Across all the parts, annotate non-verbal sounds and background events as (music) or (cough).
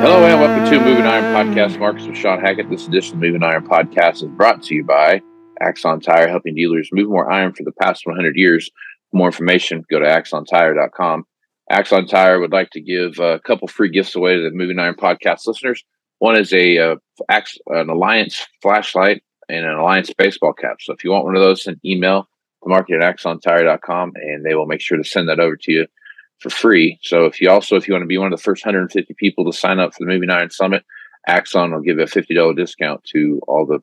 Hello and welcome to Moving Iron Podcast. Markets with Shawn Hackett. This edition of Moving Iron Podcast is brought to you by Axon Tire, helping dealers move more iron for the past 100 years. For more information, go to axontire.com. Axon Tire would like to give a couple free gifts away to the Moving Iron Podcast listeners. One is a uh, an Alliance flashlight and an Alliance baseball cap. So if you want one of those, send email to market at axontire.com and they will make sure to send that over to you for free. So if you also, if you want to be one of the first 150 people to sign up for the Moving Iron Summit, Axon will give a $50 discount to all the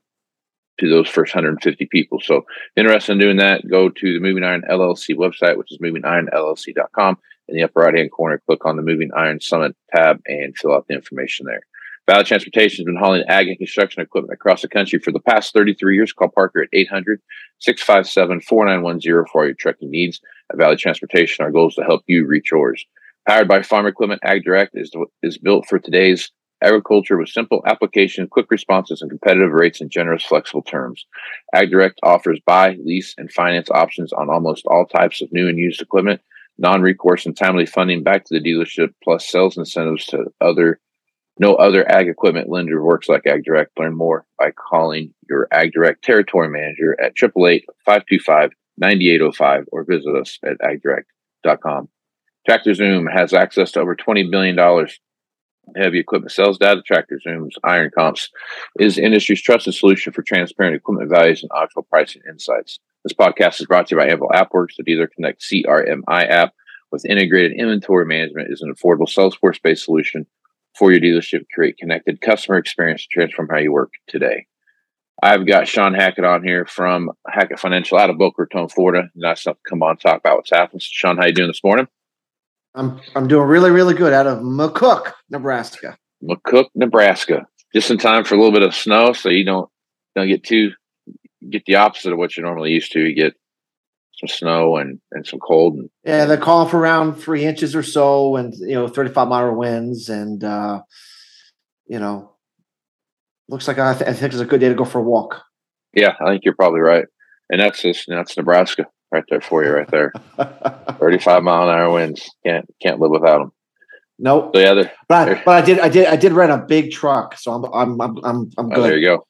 to those first 150 people. So interested in doing that, go to the Moving Iron LLC website, which is movingironllc.com. In the upper right hand corner, click on the Moving Iron Summit tab and fill out the information there. Valley Transportation has been hauling ag and construction equipment across the country for the past 33 years. Call Parker at 800 657 4910 for your trucking needs. At Valley Transportation, our goal is to help you reach yours. Powered by Farm Equipment, Ag Direct is, is built for today's agriculture with simple application, quick responses, and competitive rates and generous, flexible terms. AgDirect offers buy, lease, and finance options on almost all types of new and used equipment, non-recourse and timely funding back to the dealership, plus sales incentives to other no other ag equipment lender works like AgDirect. Learn more by calling your AgDirect territory manager at 888-525-9805 or visit us at agdirect.com. Tractor Zoom has access to over $20 billion heavy equipment sales data. TractorZoom's Iron Comps is the industry's trusted solution for transparent equipment values and actual pricing insights. This podcast is brought to you by Anvil AppWorks. The Dealer Connect CRMI app with integrated inventory management is an affordable Salesforce-based solution for your dealership create connected customer experience to transform how you work today. I've got Shawn Hackett on here from Hackett Financial out of Boca Raton, Florida. Nice enough to come on and talk about what's happening. Shawn, how you doing this morning? I'm I'm doing really really good out of McCook, Nebraska. McCook, Nebraska. Just in time for a little bit of snow, so you don't don't get too get the opposite of what you're normally used to. You get some snow and and some cold. And, yeah, they're calling for around three inches or so, and you know, 35 mile winds, and uh, you know, looks like I, th- I think it's a good day to go for a walk. Yeah, I think you're probably right, and that's just that's Nebraska. right there for you, right there. (laughs) 35 mile an hour winds. Can't can't live without them. Nope. So yeah, there, But I, but I did I did I did rent a big truck, so I'm I'm I'm I'm, I'm oh, there you go.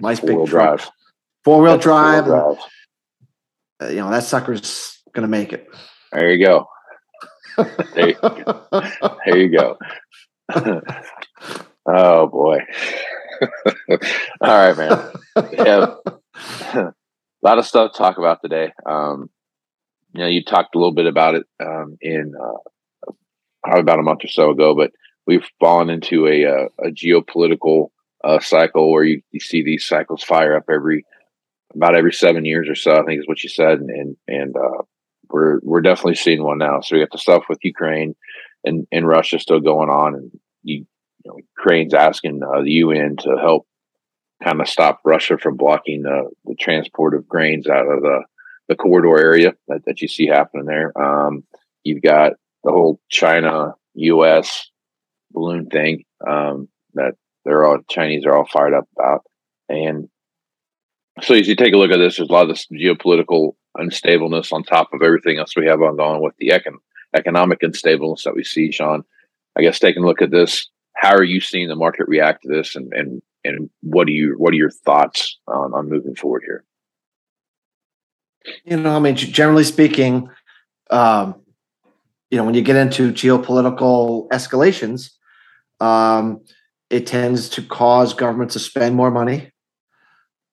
Nice big truck. drive. Four wheel a four-wheel drive. Uh, you know that sucker's gonna make it. There you go. There you, (laughs) there you go. (laughs) oh boy. (laughs) All right, man. Yeah. a lot of stuff to talk about today. Um, you know, you talked a little bit about it um, in uh, probably about a month or so ago, but we've fallen into a uh, a geopolitical uh, cycle where you, you see these cycles fire up every about every seven years or so. I think is what you said, and and, uh, we're we're definitely seeing one now. So we got the stuff with Ukraine and and Russia still going on, and you, you know, Ukraine's asking uh, the UN to help kind of stop Russia from blocking the, the transport of grains out of the, the corridor area that, that you see happening there. Um, you've got the whole China US balloon thing um, that they're all Chinese are all fired up about. And so as you take a look at this, there's a lot of this geopolitical unstableness on top of everything else we have ongoing with the econ- economic unstableness that we see, Shawn. I guess taking a look at this, how are you seeing the market react to this and, and and what do you what are your thoughts on, on moving forward here? you know, I mean, generally speaking, um, you know, when you get into geopolitical escalations, um, it tends to cause governments to spend more money,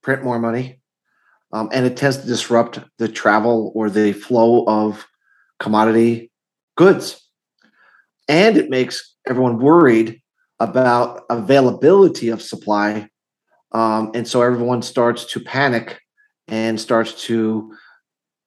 print more money, um, and it tends to disrupt the travel or the flow of commodity goods. And it makes everyone worried about availability of supply. Um, and so everyone starts to panic and starts to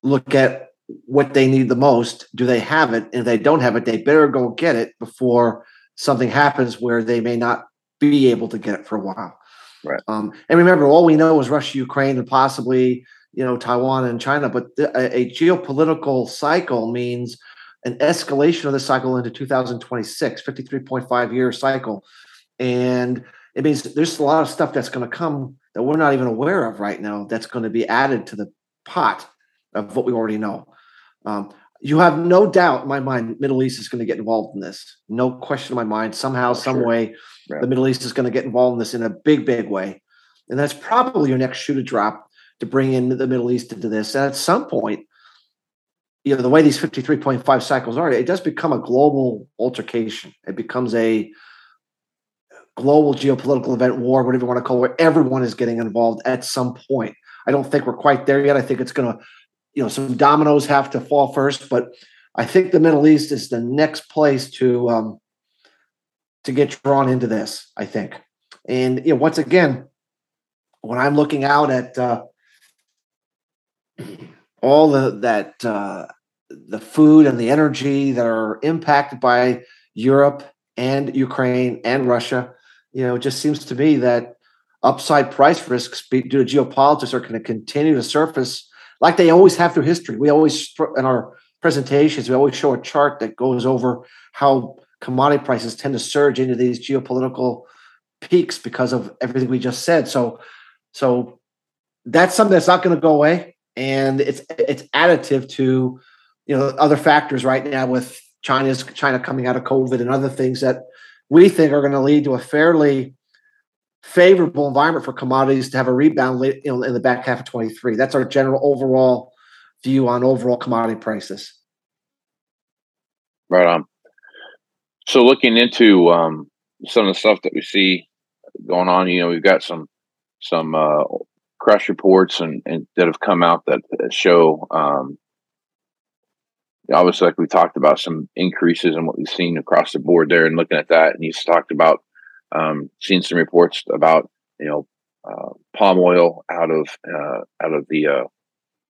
look at what they need the most. Do they have it? And if they don't have it, they better go get it before something happens where they may not be able to get it for a while. Right. Um, and remember, all we know is Russia, Ukraine, and possibly you know Taiwan and China. But a geopolitical cycle means an escalation of the cycle into 2026, 53.5 year cycle, and it means there's a lot of stuff that's going to come that we're not even aware of right now. That's going to be added to the pot of what we already know. Um, you have no doubt in my mind, Middle East is going to get involved in this. No question in my mind. Somehow, Oh, some sure. way, Right. the Middle East is going to get involved in this in a big, big way. And that's probably your next shoe to drop to bring in the Middle East into this. And at some point, you know, the way these 53.5 cycles are, it does become a global altercation. It becomes a global geopolitical event, war, whatever you want to call it, where everyone is getting involved at some point. I don't think we're quite there yet. I think it's going to, you know, some dominoes have to fall first, but I think the Middle East is the next place to um, to get drawn into this. I think, and you know, once again, when I'm looking out at uh, (clears throat) all the that uh, the food and the energy that are impacted by Europe and Ukraine and Russia, you know, it just seems to me that upside price risks due to geopolitics are going to continue to surface like they always have through history. We always, in our presentations, we always show a chart that goes over how commodity prices tend to surge into these geopolitical peaks because of everything we just said. So, so that's something that's not going to go away, and it's it's additive to you know other factors right now with China's China coming out of COVID and other things that we think are going to lead to a fairly favorable environment for commodities to have a rebound you in the back half of 23. That's our general overall view on overall commodity prices. Right on. So looking into um, some of the stuff that we see going on, you know, we've got some some uh, crush reports and, and that have come out that, show um, obviously like we talked about some increases in what we've seen across the board there and looking at that and he's talked about um, seeing some reports about you know uh, palm oil out of uh, out of the uh,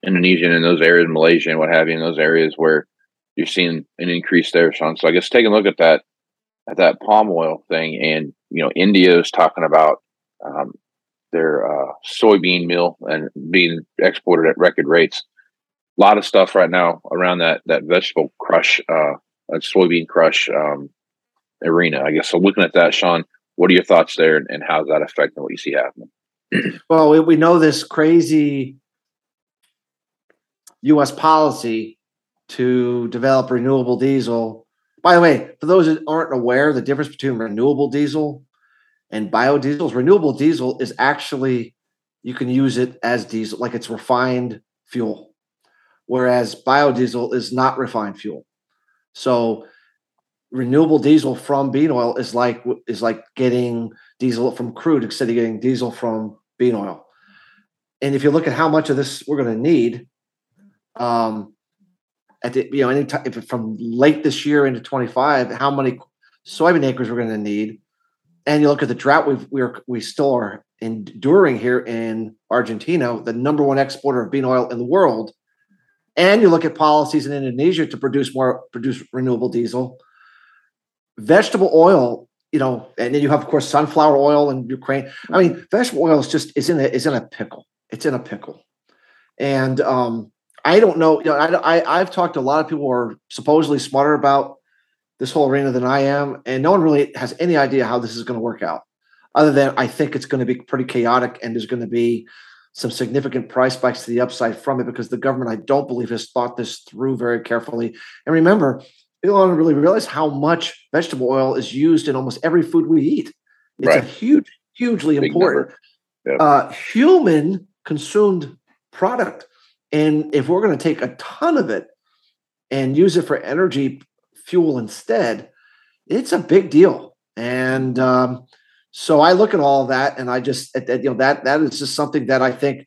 Indonesian and those areas, Malaysia and what have you, in those areas where you're seeing an increase there, Shawn. So I guess taking a look at that at that palm oil thing, and you know, India is talking about um, their uh, soybean meal and being exported at record rates. A lot of stuff right now around that that vegetable crush, uh, that soybean crush um, arena. I guess so. Looking at that, Shawn, what are your thoughts there, and, and how's that affecting what you see happening? (clears throat) Well, we, we know this crazy U.S. policy to develop renewable diesel. By the way, for those that aren't aware, the difference between renewable diesel and biodiesel is renewable diesel is actually you can use it as diesel, like it's refined fuel, whereas biodiesel is not refined fuel. So renewable diesel from bean oil is like is like getting diesel from crude instead of getting diesel from bean oil. And if you look at how much of this we're going to need, um, at the you know any time from late this year into 25, how many soybean acres we're going to need, and you look at the drought we've we're we still are enduring here in Argentina, the number one exporter of bean oil in the world, and you look at policies in Indonesia to produce more produce renewable diesel, vegetable oil, you know, and then you have of course sunflower oil in Ukraine. I mean, vegetable oil is just is in a is in a pickle. It's in a pickle, and um, I don't know. You know, I, I I've talked to a lot of people who are supposedly smarter about this whole arena than I am, and no one really has any idea how this is going to work out. Other than I think it's going to be pretty chaotic, and there's going to be some significant price spikes to the upside from it because the government, I don't believe, has thought this through very carefully. And remember, people don't really realize how much vegetable oil is used in almost every food we eat. It's right. a huge, hugely Big important yep. uh, human consumed product. And if we're going to take a ton of it and use it for energy fuel instead, it's a big deal. And um, so I look at all that, and I just you know that that is just something that I think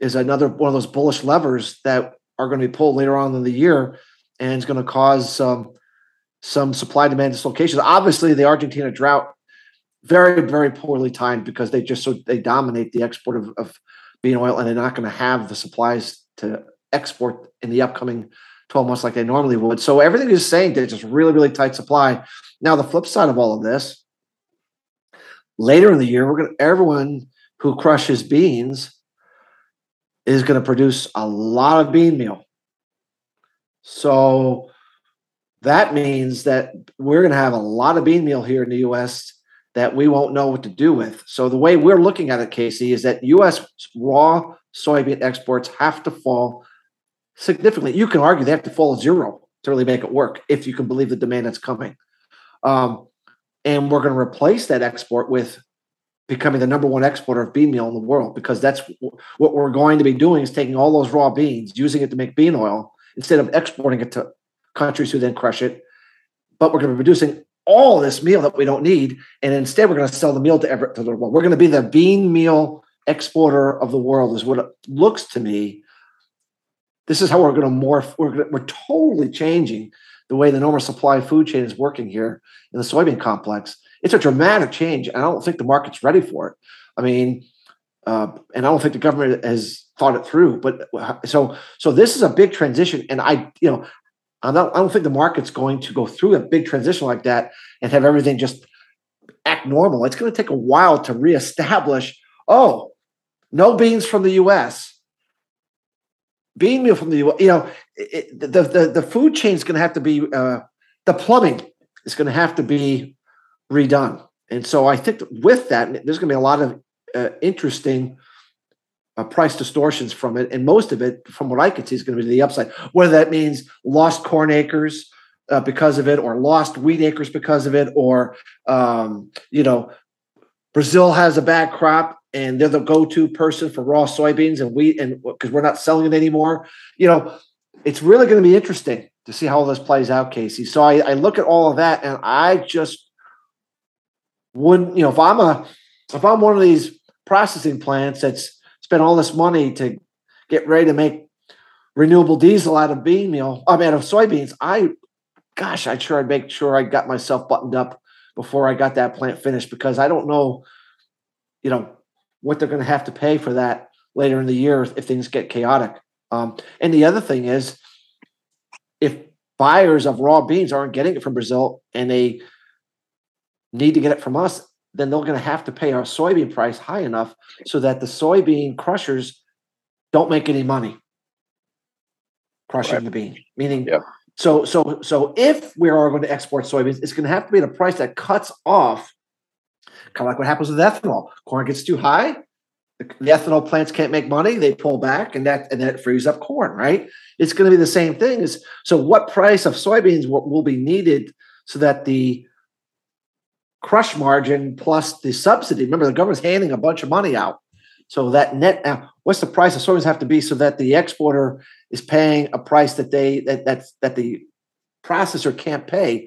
is another one of those bullish levers that are going to be pulled later on in the year, and it's going to cause some some supply demand dislocations. Obviously, the Argentina drought very very poorly timed because they just so they dominate the export of, of bean oil, and they're not going to have the supplies to export in the upcoming 12 months like they normally would. So everything is saying that it's just really, really tight supply. Now, the flip side of all of this, later in the year, we're going to everyone who crushes beans is going to produce a lot of bean meal. So that means that we're going to have a lot of bean meal here in the US that we won't know what to do with. So the way we're looking at it, Casey, is that US raw soybean exports have to fall significantly. You can argue they have to fall zero to really make it work if you can believe the demand that's coming. Um, and we're going to replace that export with becoming the number one exporter of bean meal in the world because that's what we're going to be doing is taking all those raw beans, using it to make bean oil instead of exporting it to countries who then crush it. But we're going to be producing all this meal that we don't need, and instead we're going to sell the meal to, every, to the world. We're going to be the bean meal exporter of the world, is what it looks to me this is how we're going to morph. We're, gonna, we're totally changing the way the normal supply food chain is working here in the soybean complex. It's a dramatic change. And I don't think the market's ready for it. I mean, uh, and I don't think the government has thought it through. But so so this is a big transition, and I you know I don't I don't think the market's going to go through a big transition like that and have everything just act normal. It's going to take a while to reestablish. Oh, no beans from the U.S bean meal from the U.S. you know it, the, the the food chain is going to have to be uh, the plumbing is going to have to be redone and so i think with that there's going to be a lot of uh, interesting uh, price distortions from it. And most of it from what i can see is going to be the upside. Whether that means lost corn acres uh, because of it or lost wheat acres because of it or um, you know brazil has a bad crop and they're the go-to person for raw soybeans and wheat and because we're not selling it anymore. You know it's really going to be interesting to see how this plays out casey. So I, I look at all of that and i just wouldn't you know if i'm a if i'm one of these processing plants that's spent all this money to get ready to make renewable diesel out of bean meal i mean out of soybeans i gosh i sure i'd make sure i got myself buttoned up before i got that plant finished because i don't know you know what they're going to have to pay for that later in the year if things get chaotic. Um, and the other thing is, if buyers of raw beans aren't getting it from Brazil and they need to get it from us, then they're going to have to pay our soybean price high enough so that the soybean crushers don't make any money crushing right. the bean. Meaning, yeah. so so so if we are going to export soybeans, it's going to have to be at a price that cuts off kind of like what happens with ethanol. Corn gets too high, the, the ethanol plants can't make money, they pull back, and that and that frees up corn. Right? It's going to be the same thing. Is so what price of soybeans will, will be needed so that the crush margin plus the subsidy. Remember, the government's handing a bunch of money out. So that net, now, what's the price of soybeans have to be so that the exporter is paying a price that they that that's that the processor can't pay?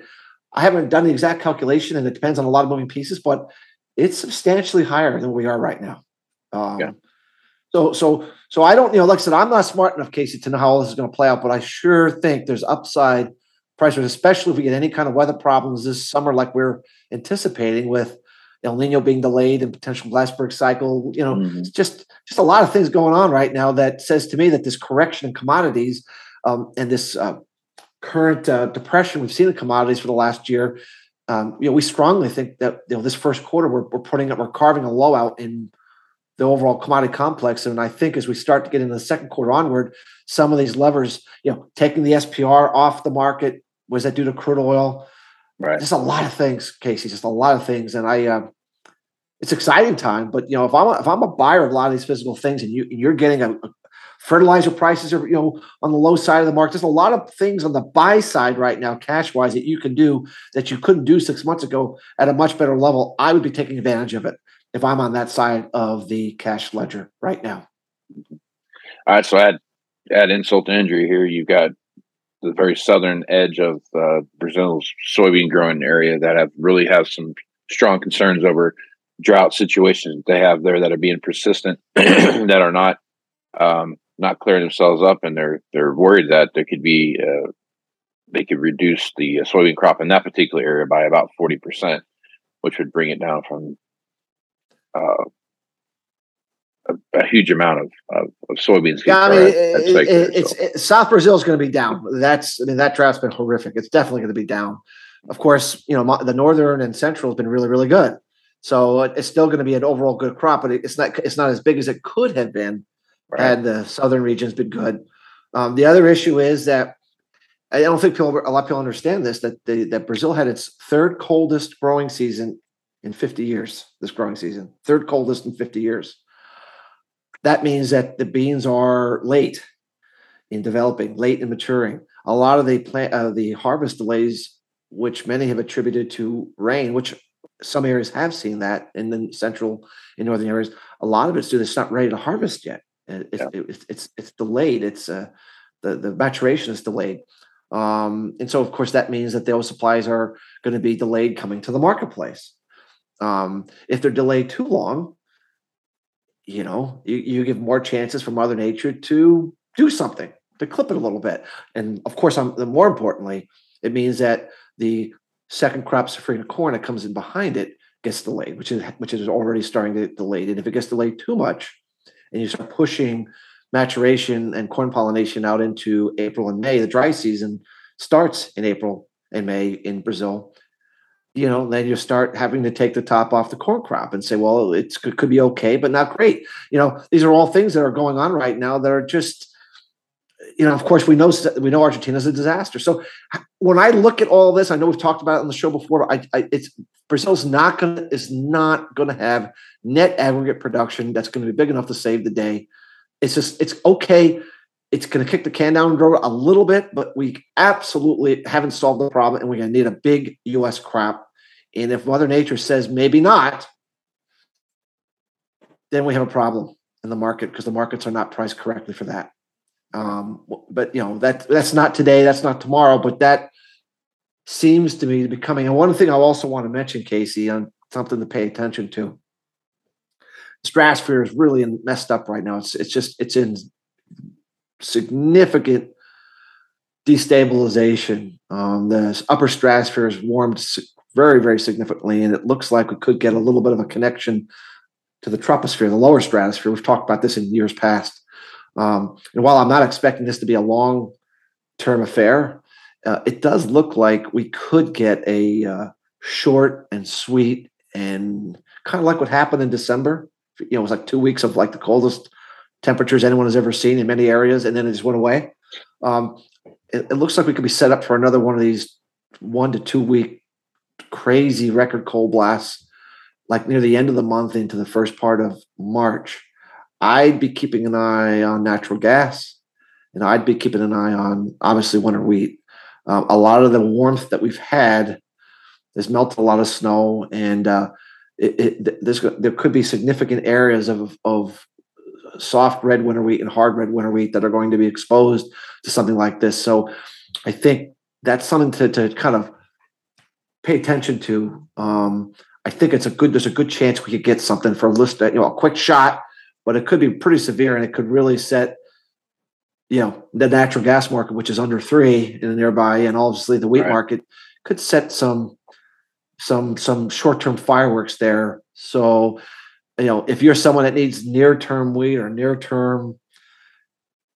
I haven't done the exact calculation, and it depends on a lot of moving pieces, but it's substantially higher than we are right now. Um, yeah. So, so, so I don't, you know, like I said, I'm not smart enough, Casey, to know how all this is going to play out, but I sure think there's upside especially if we get any kind of weather problems this summer, like we're anticipating with El Nino being delayed and potential Gleissberg cycle. You know, mm-hmm. just just a lot of things going on right now that says to me that this correction in commodities um, and this uh, current uh, depression we've seen in commodities for the last year. Um, you know, we strongly think that you know this first quarter we're, we're putting up, we're carving a low out in the overall commodity complex. And I think as we start to get into the second quarter onward, some of these levers, you know, taking the SPR off the market, was that due to crude oil? Right. Just a lot of things, Casey. Just a lot of things, and I. Uh, it's exciting time, but you know, if I'm a, if I'm a buyer of a lot of these physical things, and you and you're getting a, a fertilizer prices are you know on the low side of the market. There's a lot of things on the buy side right now, cash wise, that you can do that you couldn't do six months ago at a much better level. I would be taking advantage of it if I'm on that side of the cash ledger right now. All right, so add add insult to injury here. You've got the very southern edge of uh, Brazil's soybean growing area that have really have some strong concerns over drought situations that they have there that are being persistent, (clears throat) that are not um, not clearing themselves up, and they're they're worried that there could be uh, they could reduce the uh, soybean crop in that particular area by about forty percent, which would bring it down from uh, a, a huge amount of, of, of soybeans. Yeah, I mean, it, it, it's it, South Brazil is going to be down. That's I mean that drought's been horrific. It's definitely going to be down. Of course, you know the northern and central has been really really good. So it's still going to be an overall good crop, but it's not it's not as big as it could have been right. had the southern regions been good. Um, the other issue is that I don't think people, a lot of people understand this that the, that Brazil had its third coldest growing season in 50 years. This growing season, third coldest in 50 years that means that the beans are late in developing, late in maturing. A lot of the plant, uh, the harvest delays, which many have attributed to rain, which some areas have seen that in the central and northern areas. A lot of it's due it's not ready to harvest yet. It's yeah. it's, it's, it's delayed. It's uh, the the maturation is delayed. Um, and so, of course, that means that those supplies are going to be delayed coming to the marketplace. Um, if they're delayed too long, you know, you, you give more chances for Mother Nature to do something, to clip it a little bit. And of course, I'm, more importantly, it means that the second crop safrinha corn that comes in behind it gets delayed, which is which is already starting to get delayed. And if it gets delayed too much, and you start pushing maturation and corn pollination out into April and May, the dry season starts in April and May in Brazil you know, then you start having to take the top off the corn crop and say, well, it could, be okay, but not great. You know, these are all things that are going on right now that are just, you know, of course, we know we know Argentina is a disaster. So when I look at all this, I know we've talked about it on the show before. I, I it's Brazil's not to is not going to have net aggregate production that's going to be big enough to save the day. It's just it's okay. It's going to kick the can down the road a little bit, but we absolutely haven't solved the problem, and we're going to need a big U.S. crop. And if Mother Nature says maybe not, then we have a problem in the market because the markets are not priced correctly for that. Um, but you know that that's not today, that's not tomorrow, but that seems to me to be coming. And one thing I also want to mention, Casey, on something to pay attention to. Stratosphere is really messed up right now. It's it's just it's in significant destabilization. Um, the upper stratosphere has warmed very, very significantly, and it looks like we could get a little bit of a connection to the troposphere, the lower stratosphere. We've talked about this in years past. Um, and while I'm not expecting this to be a long term affair, uh, it does look like we could get a uh, short and sweet and kind of like what happened in December. You know, it was like two weeks of like the coldest temperatures anyone has ever seen in many areas, and then it just went away. Um, it, it, looks like we could be set up for another one of these one to two week crazy record cold blasts, like near the end of the month into the first part of March. I'd be keeping an eye on natural gas, and I'd be keeping an eye on obviously winter wheat. Um, a lot of the warmth that we've had has melted a lot of snow, and uh, it, it, there could be significant areas of, of soft red winter wheat and hard red winter wheat that are going to be exposed to something like this. So I think that's something to, to kind of pay attention to. Um, I think it's a good. There's a good chance we could get something for a list. You know, a quick shot, but it could be pretty severe, and it could really set. You know, the natural gas market, which is under three in the nearby, and obviously the wheat right. market, could set some some some short term fireworks there. So, you know, if you're someone that needs near term wheat or near term,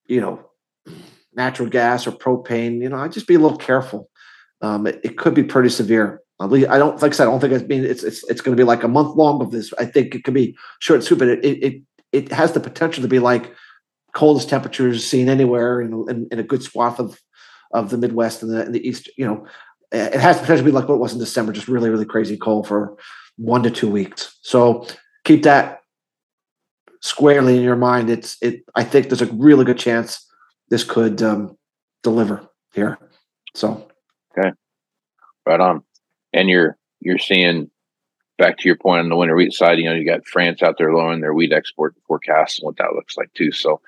you know, natural gas or propane, you know, I just be a little careful. Um, it, it, could be pretty severe. I don't, like I said, I don't think it's mean it's it's, it's going to be like a month long of this. I think it could be short and but it it it has the potential to be like coldest temperatures seen anywhere in, in, in a good swath of of the Midwest and the, and the East. You know, it has the potential to be like what it was in December, just really really crazy cold for one to two weeks. So keep that squarely in your mind. It's it. I think there's a really good chance this could um, deliver here. So, okay, right on. And you're you're seeing back to your point on the winter wheat side. You know, you got France out there lowering their wheat export forecast and what that looks like too. So,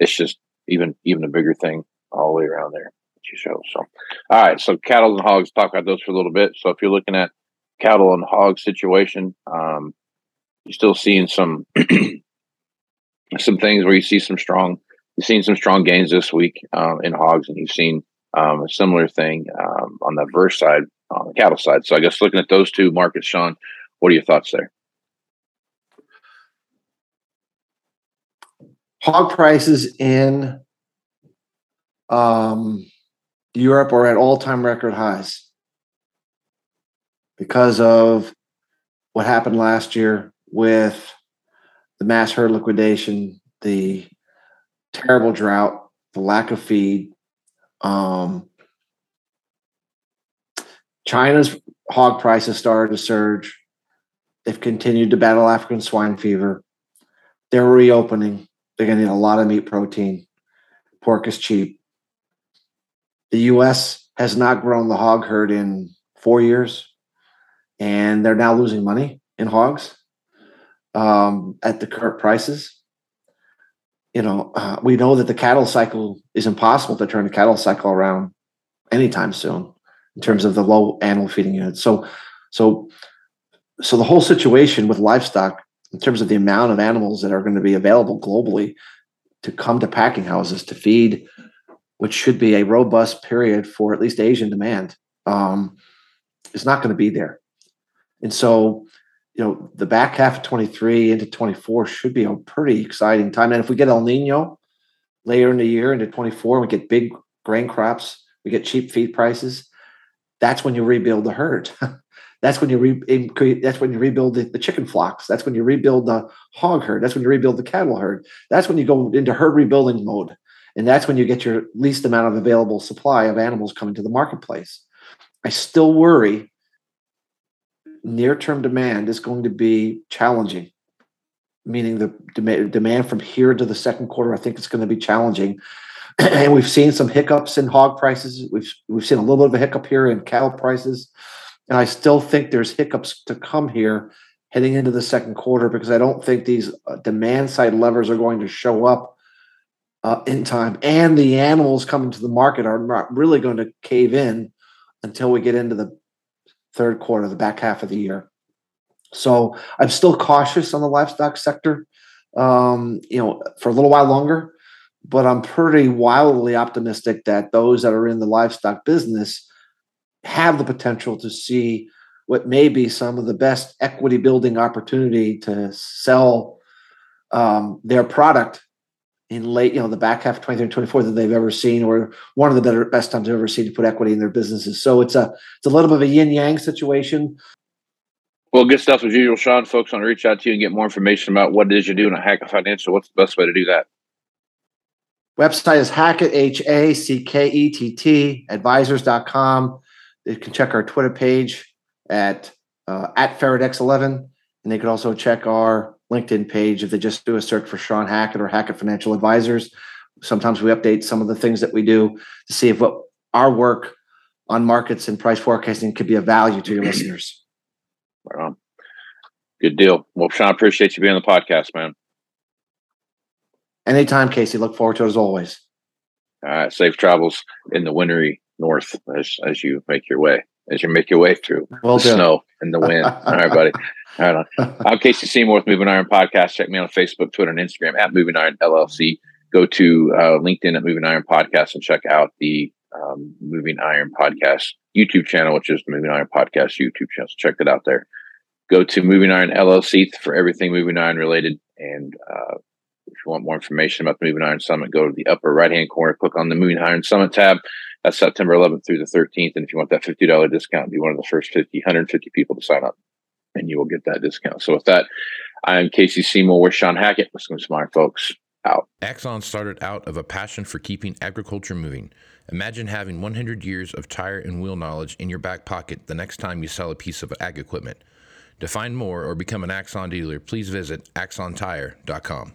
it's just even even a bigger thing all the way around there. You show so. All right, so cattle and hogs. Talk about those for a little bit. So, if you're looking at cattle and hog situation, um, you're still seeing some (clears throat) some things where you see some strong you've seen some strong gains this week um, in hogs, and you've seen um, a similar thing um, on the verse side, on the cattle side. So I guess looking at those two markets, Shawn, what are your thoughts there? Hog prices in um, Europe are at all-time record highs because of what happened last year with the mass herd liquidation, the terrible drought, the lack of feed. Um, China's hog prices started to surge. They've continued to battle African swine fever. They're reopening. They're going to need a lot of meat protein. Pork is cheap. The U.S. has not grown the hog herd in four years, and they're now losing money in hogs um, at the current prices you know, uh, we know that the cattle cycle is impossible to turn the cattle cycle around anytime soon in terms of the low animal feeding units. So, so, so the whole situation with livestock, in terms of the amount of animals that are going to be available globally to come to packing houses to feed, which should be a robust period for at least Asian demand, um, is not going to be there. And so, you know, the back half of 23 into 24 should be a pretty exciting time. And if we get El Nino later in the year into 24, we get big grain crops, we get cheap feed prices. That's when you rebuild the herd. (laughs) that's when you re- that's when you rebuild the, the, chicken flocks. That's when you rebuild the hog herd. That's when you rebuild the cattle herd. That's when you go into herd rebuilding mode. And that's when you get your least amount of available supply of animals coming to the marketplace. I still worry near term demand is going to be challenging, meaning the dem- demand from here to the second quarter, I think it's going to be challenging. (clears throat) and we've seen some hiccups in hog prices. We've we've seen a little bit of a hiccup here in cattle prices, and I still think there's hiccups to come here heading into the second quarter because I don't think these uh, demand side levers are going to show up uh, in time, and the animals coming to the market are not really going to cave in until we get into the third quarter, the back half of the year. So I'm still cautious on the livestock sector, um, you know, for a little while longer, but I'm pretty wildly optimistic that those that are in the livestock business have the potential to see what may be some of the best equity building opportunity to sell um, their product in late, you know, the back half of 23 and 24 that they've ever seen, or one of the better best times they've ever seen to put equity in their businesses. So it's a it's a little bit of a yin yang situation. Well, good stuff as usual, Shawn. Folks want to reach out to you and get more information about what it is you're doing at Hackett Financial. What's the best way to do that? Website is Hackett, H A C K E T T, advisors.com. They can check our Twitter page at uh, at Faradex11, and they can also check our LinkedIn page. If they just do a search for Shawn Hackett or Hackett Financial Advisors, sometimes we update some of the things that we do to see if what our work on markets and price forecasting could be of value to your (clears throat) listeners. Right on. Good deal. Well, Shawn, appreciate you being on the podcast, man. Anytime, Casey. Look forward to it as always. All right. Safe travels in the wintry north as as you make your way as you make your way through Will the do. snow and the wind. (laughs) All right, buddy. All right. I'm Casey Seymour with Moving Iron Podcast. Check me on Facebook, Twitter, and Instagram at Moving Iron LLC. Go to uh, LinkedIn at Moving Iron Podcast and check out the um, Moving Iron Podcast YouTube channel, which is the Moving Iron Podcast YouTube channel. So check it out there. Go to Moving Iron LLC for everything Moving Iron related. And uh, if you want more information about the Moving Iron Summit, go to the upper right hand corner, click on the Moving Iron Summit tab. That's September 11th through the 13th. And if you want that $50 discount, be one of the first 50, 150 people to sign up, and you will get that discount. So with that, I'm Casey Seymour with Shawn Hackett. Let's go, smart folks. Out. Axon started out of a passion for keeping agriculture moving. Imagine having 100 years of tire and wheel knowledge in your back pocket the next time you sell a piece of ag equipment. To find more or become an Axon dealer, please visit axontire.com.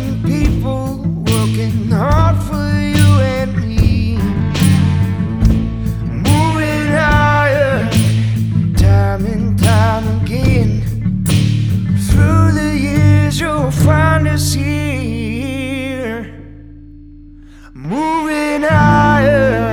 find us here, moving higher.